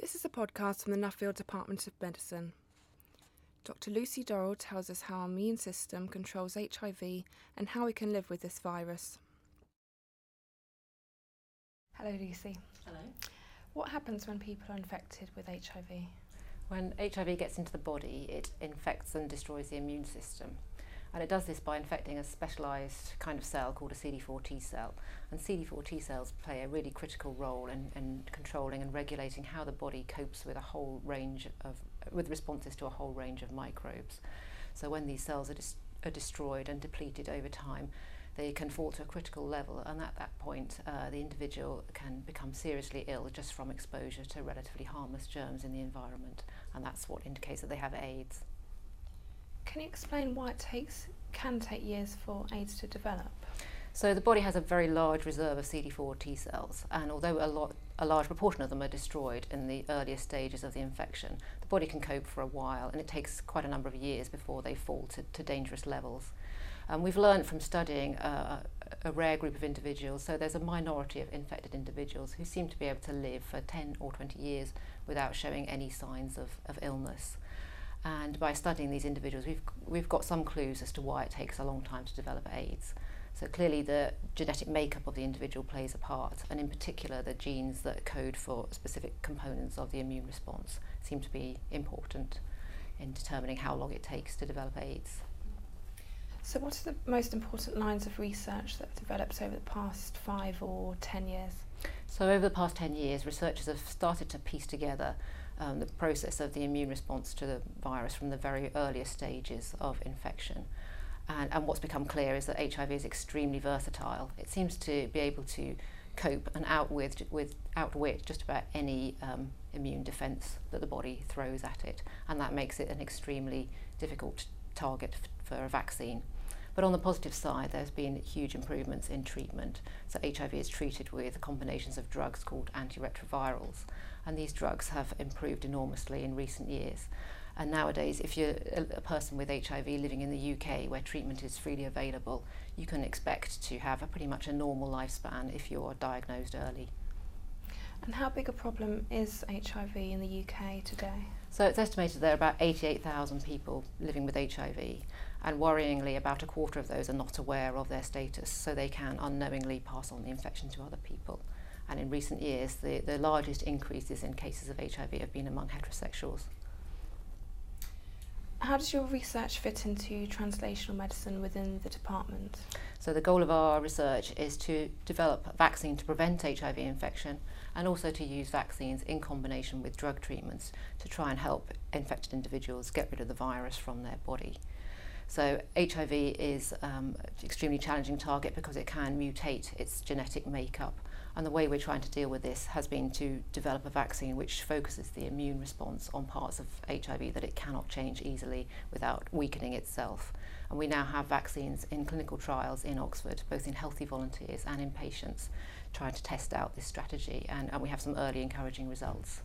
This is a podcast from the Nuffield Department of Medicine. Dr. Lucy Dorrell tells us how our immune system controls HIV and how we can live with this virus. Hello, Lucy. Hello. What happens when people are infected with HIV? When HIV gets into the body, it infects and destroys the immune system. And it does this by infecting a specialised kind of cell called a CD4 T cell. And CD4 T cells play a really critical role in, in controlling and regulating how the body copes with a whole range of, with responses to a whole range of microbes. So when these cells are, dis are destroyed and depleted over time, they can fall to a critical level and at that point uh, the individual can become seriously ill just from exposure to relatively harmless germs in the environment and that's what indicates that they have AIDS. Can you explain why it takes can take years for AIDS to develop? So the body has a very large reserve of CD4 T cells, and although a, lot, a large proportion of them are destroyed in the earliest stages of the infection, the body can cope for a while, and it takes quite a number of years before they fall to, to dangerous levels. we've learned from studying uh, a rare group of individuals, so there's a minority of infected individuals who seem to be able to live for 10 or 20 years without showing any signs of, of illness. And by studying these individuals, we've, we've got some clues as to why it takes a long time to develop AIDS. So clearly the genetic makeup of the individual plays a part, and in particular the genes that code for specific components of the immune response seem to be important in determining how long it takes to develop AIDS. So what are the most important lines of research that have developed over the past 5 or 10 years? So over the past 10 years, researchers have started to piece together um, the process of the immune response to the virus from the very earliest stages of infection. And, and what's become clear is that HIV is extremely versatile. It seems to be able to cope and outwith, with, outwit just about any um, immune defence that the body throws at it. And that makes it an extremely difficult target for a vaccine. But on the positive side, there's been huge improvements in treatment. So HIV is treated with combinations of drugs called antiretrovirals. And these drugs have improved enormously in recent years. And nowadays, if you're a, a person with HIV living in the UK where treatment is freely available, you can expect to have a pretty much a normal lifespan if you're diagnosed early. And how big a problem is HIV in the UK today? So it's estimated there are about 88,000 people living with HIV And worryingly, about a quarter of those are not aware of their status, so they can unknowingly pass on the infection to other people. And in recent years, the, the largest increases in cases of HIV have been among heterosexuals. How does your research fit into translational medicine within the department? So, the goal of our research is to develop a vaccine to prevent HIV infection and also to use vaccines in combination with drug treatments to try and help infected individuals get rid of the virus from their body. So HIV is um, extremely challenging target because it can mutate its genetic makeup. And the way we're trying to deal with this has been to develop a vaccine which focuses the immune response on parts of HIV that it cannot change easily without weakening itself. And we now have vaccines in clinical trials in Oxford, both in healthy volunteers and in patients, trying to test out this strategy. And, and we have some early encouraging results.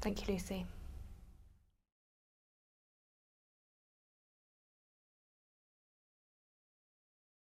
Thank you, Lucy.